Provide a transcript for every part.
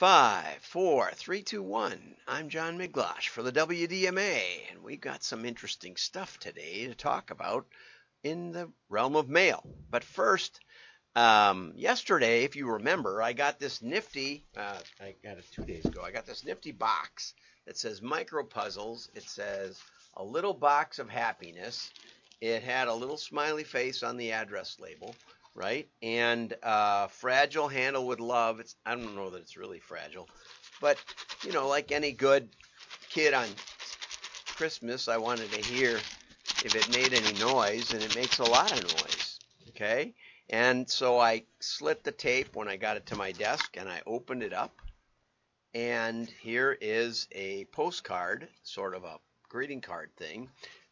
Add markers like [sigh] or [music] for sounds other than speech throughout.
Five, four, three, two, one. I'm John Miglautsch for the WDMA, and we've got some interesting stuff today to talk about in the realm of mail. But first, um, yesterday, if you remember, I got this nifty, uh, I got it two days ago, I got this nifty box that says micro puzzles. It says a little box of happiness. It had a little smiley face on the address label right? And uh, fragile handle with love. It's I don't know that it's really fragile, but you know, like any good kid on Christmas, I wanted to hear if it made any noise, and it makes a lot of noise. Okay, and so I slit the tape when I got it to my desk, and I opened it up, and here is a postcard, sort of a greeting card thing,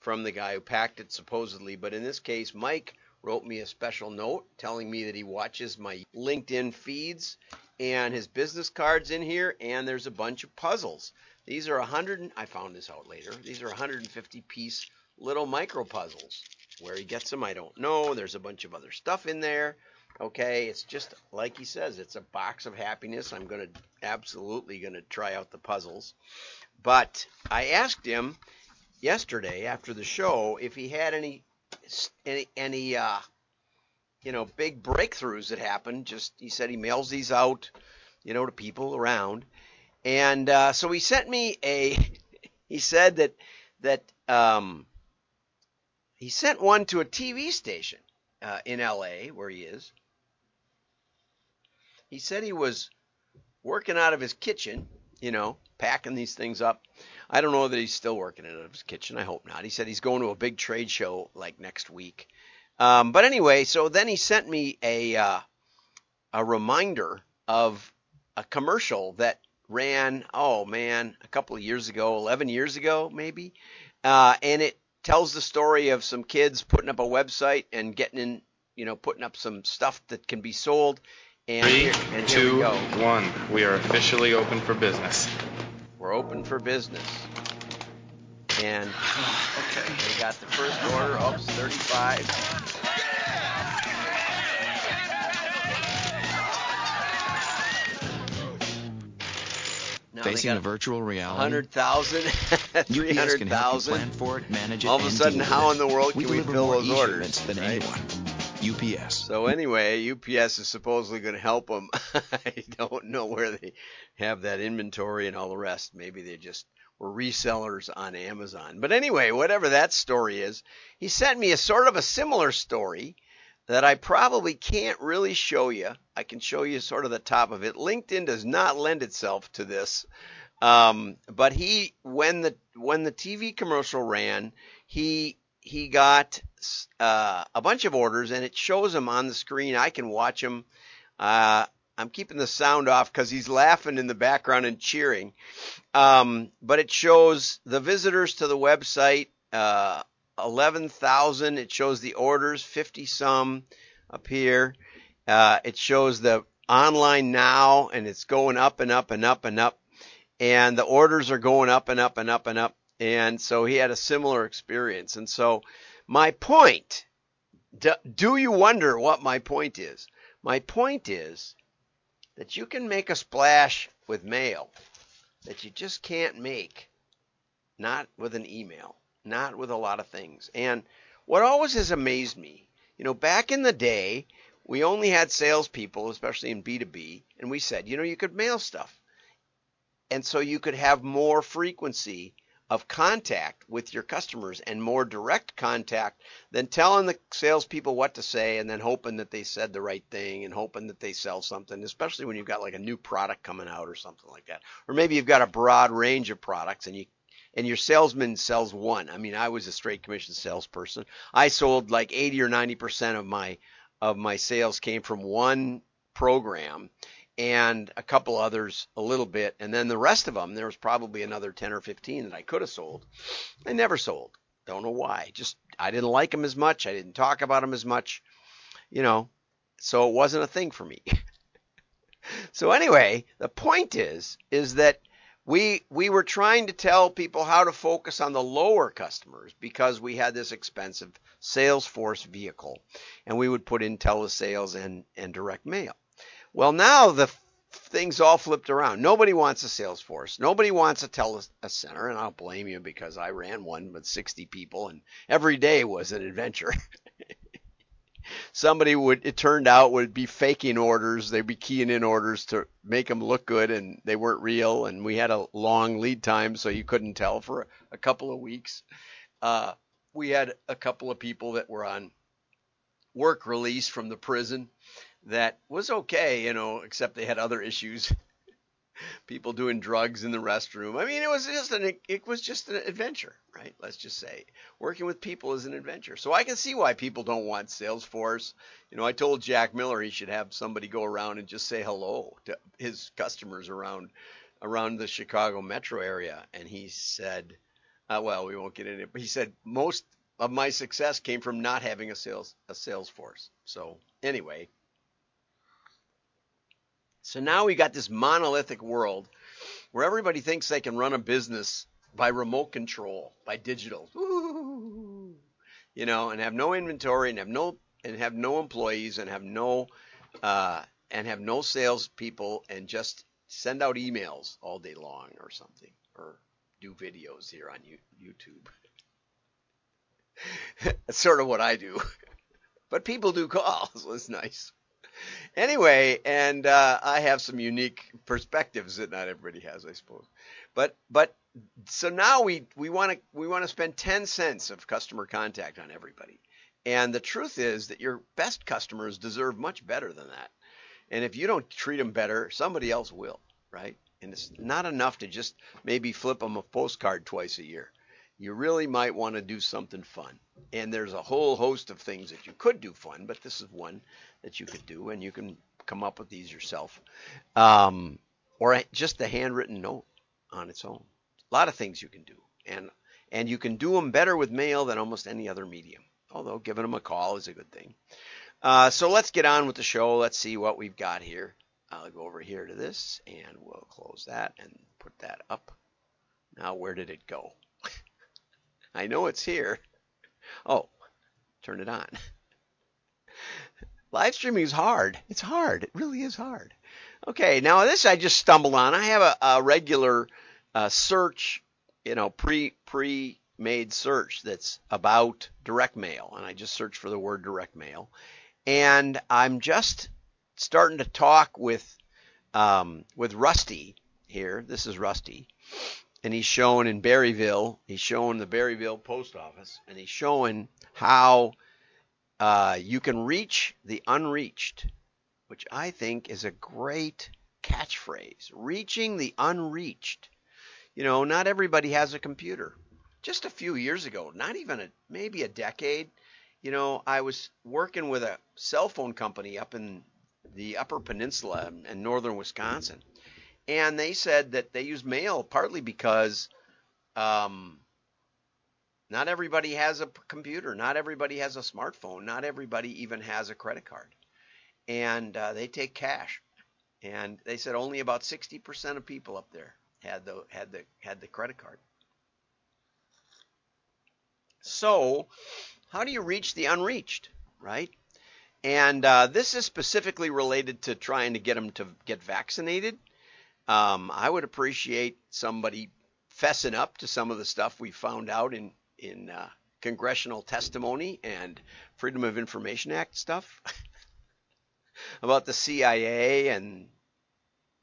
from the guy who packed it supposedly, but in this case, Mike wrote me a special note telling me that he watches my LinkedIn feeds and his business cards in here and there's a bunch of puzzles. These are 100 I found this out later. These are 150 piece little micro puzzles. Where he gets them I don't know. There's a bunch of other stuff in there. Okay, it's just like he says, it's a box of happiness. I'm going to absolutely going to try out the puzzles. But I asked him yesterday after the show if he had any any any uh, you know big breakthroughs that happened. Just he said he mails these out, you know, to people around, and uh, so he sent me a. [laughs] He said that that um, he sent one to a TV station uh, in L.A. where he is. He said he was working out of his kitchen, you know, packing these things up. I don't know that he's still working out of his kitchen. I hope not. He said he's going to a big trade show like next week. Um, but anyway, so then he sent me a uh, a reminder of a commercial that ran. Oh man, a couple of years ago, 11 years ago maybe, uh, and it tells the story of some kids putting up a website and getting in, you know, putting up some stuff that can be sold. And Three, here, and two, we one. We are officially open for business. We're open for business. And Okay. we got the first order. Oops, 35. Now Facing a virtual reality. 100,000, UPS [laughs] can help you 300,000. plan for it, manage it, All of a sudden, how in the world we can we deliver fill those orders, e-shipments than right? anyone. UPS. So anyway, UPS is supposedly going to help them. [laughs] I don't know where they have that inventory and all the rest. Maybe they just were resellers on Amazon. But anyway, whatever that story is, he sent me a sort of a similar story that I probably can't really show you. I can show you sort of the top of it. LinkedIn does not lend itself to this. Um, but he, when the when the TV commercial ran, he he got uh, a bunch of orders, and it shows him on the screen. I can watch him. Uh, I'm keeping the sound off because he's laughing in the background and cheering. Um, but it shows the visitors to the website, uh, 11,000. It shows the orders, 50 some up here. Uh, it shows the online now, and it's going up and up and up and up. And the orders are going up and up and up and up. And so he had a similar experience. And so my point, do, do you wonder what my point is? My point is that you can make a splash with mail that you just can't make not with an email, not with a lot of things. And what always has amazed me, you know, back in the day, we only had salespeople, especially in B2B, and we said, you know, you could mail stuff. And so you could have more frequency of contact with your customers and more direct contact than telling the salespeople what to say and then hoping that they said the right thing and hoping that they sell something, especially when you've got like a new product coming out or something like that. Or maybe you've got a broad range of products and you and your salesman sells one. I mean, I was a straight commission salesperson. I sold like 80 or 90% of my of my sales came from one program and a couple others a little bit and then the rest of them there was probably another 10 or 15 that I could have sold. I never sold. Don't know why. Just I didn't like them as much. I didn't talk about them as much. You know, so it wasn't a thing for me. [laughs] so anyway, the point is is that we we were trying to tell people how to focus on the lower customers because we had this expensive Salesforce vehicle and we would put in telesales and and direct mail. Well, now the things all flipped around. Nobody wants a sales force. Nobody wants a tele a center, and I don't blame you because I ran one with 60 people, and every day was an adventure. [laughs] Somebody would, it turned out, would be faking orders. They'd be keying in orders to make them look good, and they weren't real. And we had a long lead time, so you couldn't tell for a couple of weeks. Uh, we had a couple of people that were on work release from the prison that was okay, you know, except they had other issues. [laughs] People doing drugs in the restroom. I mean, it was just an it was just an adventure, right? Let's just say working with people is an adventure. So I can see why people don't want Salesforce. You know, I told Jack Miller he should have somebody go around and just say hello to his customers around around the Chicago metro area, and he said, uh, "Well, we won't get into it." But he said most of my success came from not having a sales a sales force. So anyway, so now we got this monolithic world where everybody thinks they can run a business by remote control, by digital, [laughs] you know, and have no inventory and have no and have no employees and have no uh, and have no salespeople and just send out emails all day long or something or do videos here on YouTube. That's [laughs] sort of what I do. [laughs] But people do calls. [laughs] So it's nice. Anyway, and uh, I have some unique perspectives that not everybody has, I suppose. But but so now we we want to we want to spend 10 cents of customer contact on everybody. And the truth is that your best customers deserve much better than that. And if you don't treat them better, somebody else will, right? And it's not enough to just maybe flip them a postcard twice a year you really might want to do something fun. And there's a whole host of things that you could do fun, but this is one that you could do, and you can come up with these yourself. Um, or just a handwritten note on its own. A lot of things you can do. And and you can do them better with mail than almost any other medium. Although giving them a call is a good thing. Uh, so let's get on with the show. Let's see what we've got here. I'll go over here to this and we'll close that and put that up. Now, where did it go? I know it's here. Oh, turn it on. Live streaming is hard. It's hard. It really is hard. Okay, now this I just stumbled on. I have a, a regular uh, search, you know, pre pre made search that's about direct mail, and I just search for the word direct mail, and I'm just starting to talk with um, with Rusty here. This is Rusty, and he's showing in Berryville, he's showing the Berryville post office, and he's showing how uh, you can reach the unreached, which I think is a great catchphrase. Reaching the unreached. You know, not everybody has a computer. Just a few years ago, not even a maybe a decade, you know, I was working with a cell phone company up in the Upper Peninsula in northern Wisconsin and they said that they use mail partly because um, not everybody has a computer, not everybody has a smartphone, not everybody even has a credit card, and uh, they take cash. And they said only about 60% of people up there had the had the had the credit card. So, how do you reach the unreached, right? And uh, this is specifically related to trying to get them to get vaccinated um, I would appreciate somebody fessing up to some of the stuff we found out in in uh, congressional testimony and Freedom of Information Act stuff [laughs] about the CIA and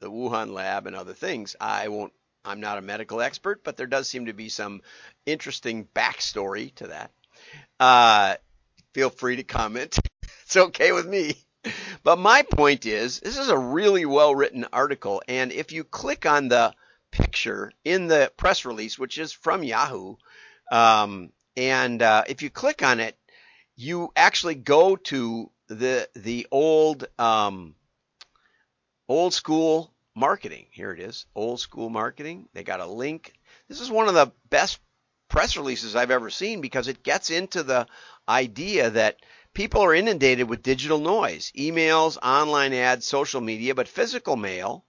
the Wuhan lab and other things. I won't. I'm not a medical expert, but there does seem to be some interesting backstory to that. Uh, feel free to comment. [laughs] it's okay with me. But my point is, this is a really well written article, and if you click on the picture in the press release, which is from Yahoo, um, and uh, if you click on it, you actually go to the the old um, old school marketing. Here it is, old school marketing. They got a link. This is one of the best press releases I've ever seen because it gets into the idea that People are inundated with digital noise, emails, online ads, social media, but physical mail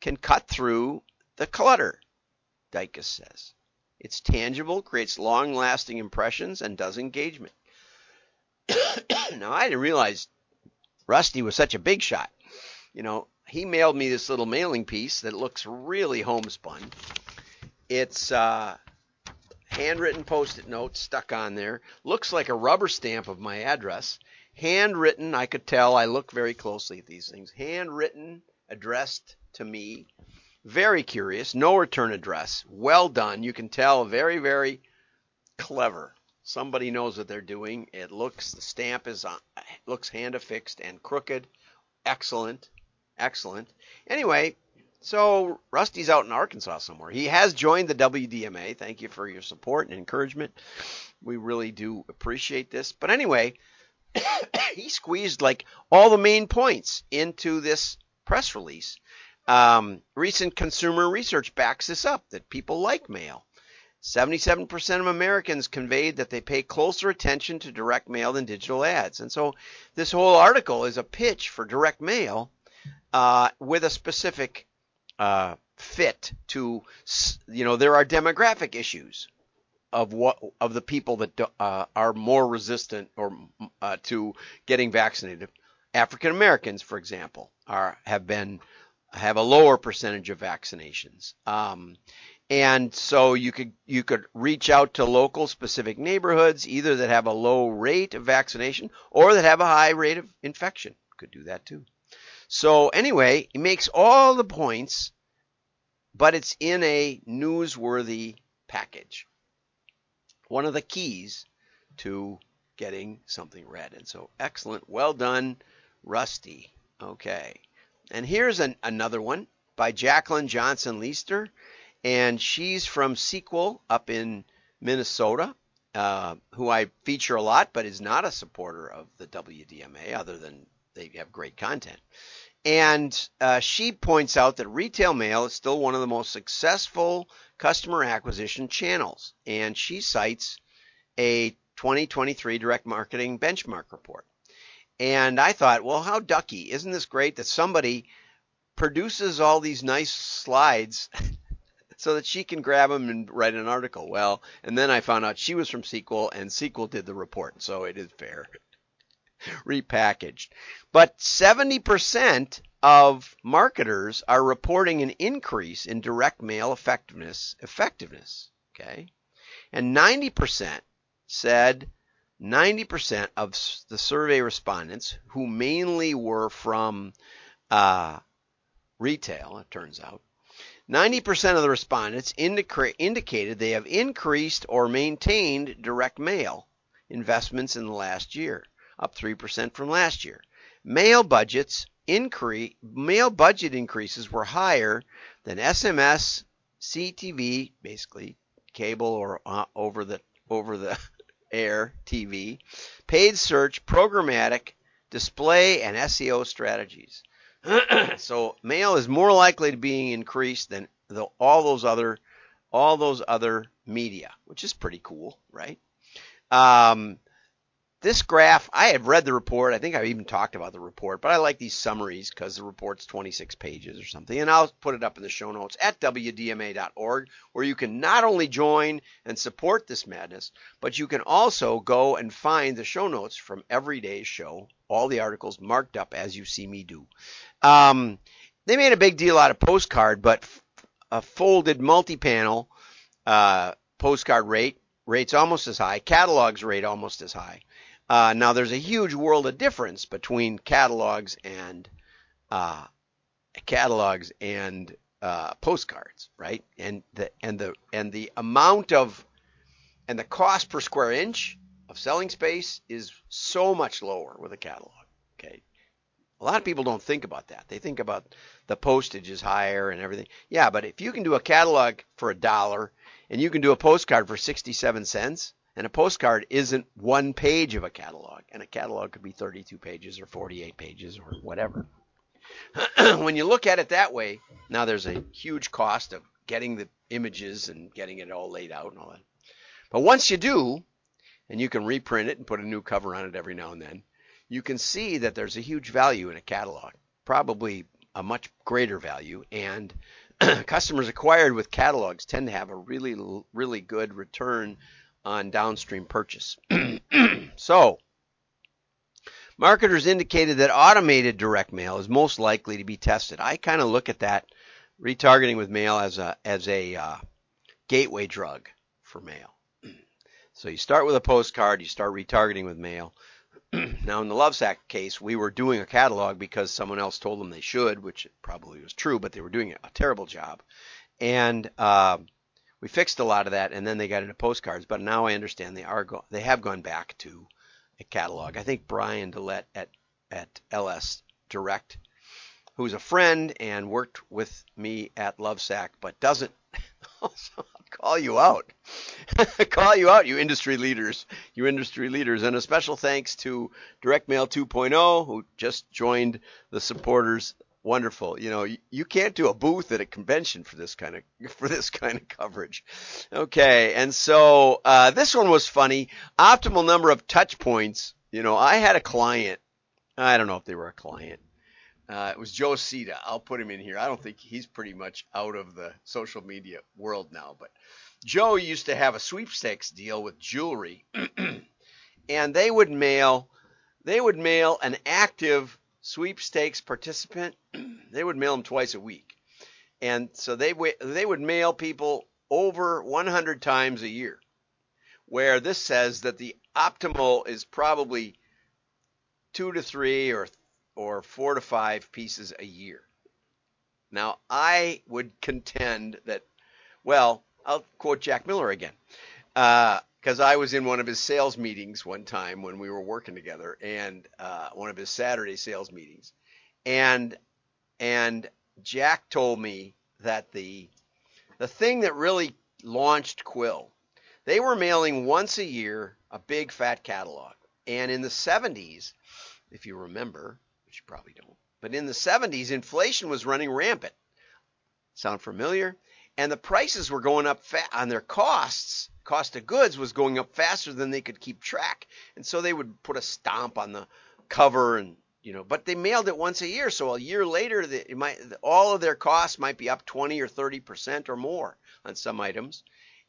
can cut through the clutter, Dicus says. It's tangible, creates long lasting impressions, and does engagement. [coughs] now, I didn't realize Rusty was such a big shot. You know, he mailed me this little mailing piece that looks really homespun. It's uh, handwritten post-it note stuck on there. Looks like a rubber stamp of my address. Handwritten, I could tell. I look very closely at these things. Handwritten, addressed to me. Very curious. No return address. Well done. You can tell. Very, very clever. Somebody knows what they're doing. It looks the stamp is on, looks hand affixed and crooked. Excellent, excellent. Anyway, so Rusty's out in Arkansas somewhere. He has joined the WDMA. Thank you for your support and encouragement. We really do appreciate this. But anyway, [coughs] he squeezed like all the main points into this press release. Um, recent consumer research backs this up that people like mail. 77% of Americans conveyed that they pay closer attention to direct mail than digital ads. And so this whole article is a pitch for direct mail uh, with a specific uh, fit to, you know, there are demographic issues of what of the people that uh, are more resistant or uh, to getting vaccinated. African Americans, for example, are have been have a lower percentage of vaccinations. Um, and so you could you could reach out to local specific neighborhoods either that have a low rate of vaccination or that have a high rate of infection. Could do that too. So anyway, he makes all the points, but it's in a newsworthy package. One of the keys to getting something read. And so excellent, well done, Rusty. Okay. And here's an, another one by Jacqueline Johnson Leister and she's from Sequel up in Minnesota, uh, who I feature a lot, but is not a supporter of the WDMA, other than they have great content. And uh, she points out that retail mail is still one of the most successful customer acquisition channels, and she cites a 2023 direct marketing benchmark report. And I thought, well, how ducky! Isn't this great that somebody produces all these nice slides [laughs] so that she can grab them and write an article. Well, and then I found out she was from Sequel and Sequel did the report, so it is fair. [laughs] Repackaged. But 70% of marketers are reporting an increase in direct mail effectiveness, effectiveness, okay? And 90% said 90% of the survey respondents, who mainly were from uh, retail, it turns out, 90% of the respondents indica- indicated they have increased or maintained direct mail investments in the last year, up 3% from last year. Mail budgets increase mail budget increases were higher than SMS, CTV, basically cable or uh, over the over the [laughs] air TV, paid search, programmatic, display and SEO strategies. [clears throat] so mail is more likely to be increased than the, all those other all those other media, which is pretty cool, right? Um, this graph, I have read the report. I think I've even talked about the report, but I like these summaries because the report's 26 pages or something. And I'll put it up in the show notes at WDMA.org, where you can not only join and support this madness, but you can also go and find the show notes from every day's show, all the articles marked up as you see me do. Um, they made a big deal out of postcard, but a folded multi-panel uh, postcard rate rates almost as high. Catalogs rate almost as high. Uh, now there's a huge world of difference between catalogs and uh, catalogs and uh, postcards, right? And the and the and the amount of and the cost per square inch of selling space is so much lower with a catalog. Okay, a lot of people don't think about that. They think about the postage is higher and everything. Yeah, but if you can do a catalog for a dollar and you can do a postcard for 67 cents, and a postcard isn't one page of a catalog, and a catalog could be 32 pages or 48 pages or whatever. [clears throat] when you look at it that way, now there's a huge cost of getting the images and getting it all laid out and all that. But once you do, and you can reprint it and put a new cover on it every now and then, you can see that there's a huge value in a catalog, probably a much greater value. And [clears throat] customers acquired with catalogs tend to have a really, really good return on downstream purchase. [clears throat] so, Marketers indicated that automated direct mail is most likely to be tested. I kind of look at that retargeting with mail as a as a uh, gateway drug for mail. So you start with a postcard, you start retargeting with mail. [clears throat] now in the Lovesac case, we were doing a catalog because someone else told them they should, which probably was true, but they were doing a terrible job. And uh, we fixed a lot of that, and then they got into postcards. But now I understand they are go- they have gone back to a catalog. I think Brian Dillette at at LS Direct, who's a friend and worked with me at Lovesac, but doesn't [laughs] also call you out. [laughs] call you out, you industry leaders, you industry leaders, and a special thanks to Direct Mail 2.0 who just joined the supporters wonderful. You know, you, you can't do a booth at a convention for this kind of [laughs] for this kind of coverage. Okay, and so uh, this one was funny. Optimal number of touch points. You know, I had a client. I don't know if they were a client. Uh, it was Joe Sita. I'll put him in here. I don't think he's pretty much out of the social media world now, but Joe used to have a sweepstakes deal with jewelry, [clears throat] and they would mail they would mail an active sweepstakes participant, [clears throat] they would mail them twice a week. And so they they would mail people over 100 times a year. Where this says that the optimal is probably 2 to 3 or or 4 to 5 pieces a year. Now, I would contend that well, I'll quote Jack Miller again. Uh, because I was in one of his sales meetings one time when we were working together, and uh, one of his Saturday sales meetings, and and Jack told me that the the thing that really launched Quill, they were mailing once a year a big fat catalog, and in the 70s, if you remember, which you probably don't, but in the 70s, inflation was running rampant. Sound familiar? And the prices were going up fa- on their costs cost of goods was going up faster than they could keep track. And so they would put a stomp on the cover and you know, but they mailed it once a year. So a year later, they might, all of their costs might be up 20 or 30 percent or more on some items,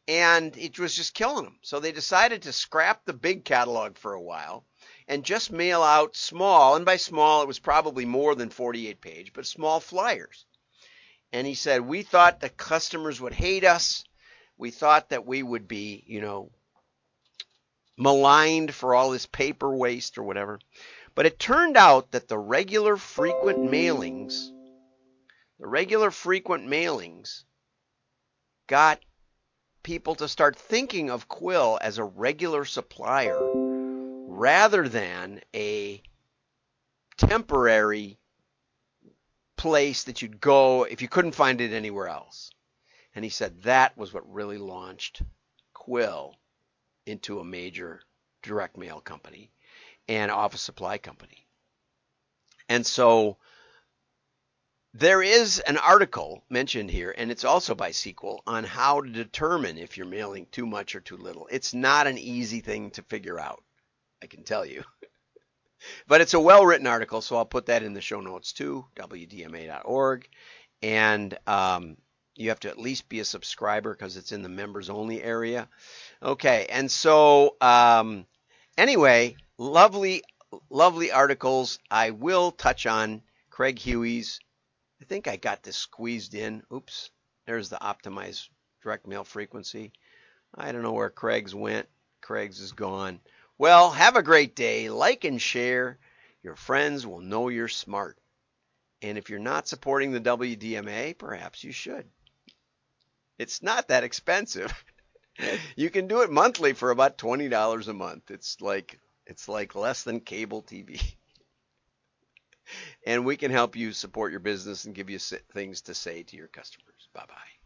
and it was just killing them. So they decided to scrap the big catalog for a while and just mail out small, and by small it was probably more than 48 page, but small flyers. And he said we thought the customers would hate us we thought that we would be, you know, maligned for all this paper waste or whatever. But it turned out that the regular frequent mailings, the regular frequent mailings got people to start thinking of Quill as a regular supplier rather than a temporary place that you'd go if you couldn't find it anywhere else. And he said that was what really launched Quill into a major direct mail company and office supply company. And so there is an article mentioned here, and it's also by Sequel, on how to determine if you're mailing too much or too little. It's not an easy thing to figure out, I can tell you. [laughs] but it's a well written article, so I'll put that in the show notes too, wdma.org. And um, you have to at least be a subscriber because it's in the members only area. Okay, and so um, anyway, lovely, lovely articles. I will touch on Craig Huey's. I think I got this squeezed in. Oops, there's the optimized direct mail frequency. I don't know where Craig's went. Craig's is gone. Well, have a great day. Like and share. Your friends will know you're smart. And if you're not supporting the WDMA, perhaps you should. It's not that expensive. [laughs] you can do it monthly for about twenty dollars a month. It's like it's like less than cable TV. [laughs] and we can help you support your business and give you things to say to your customers. Bye bye.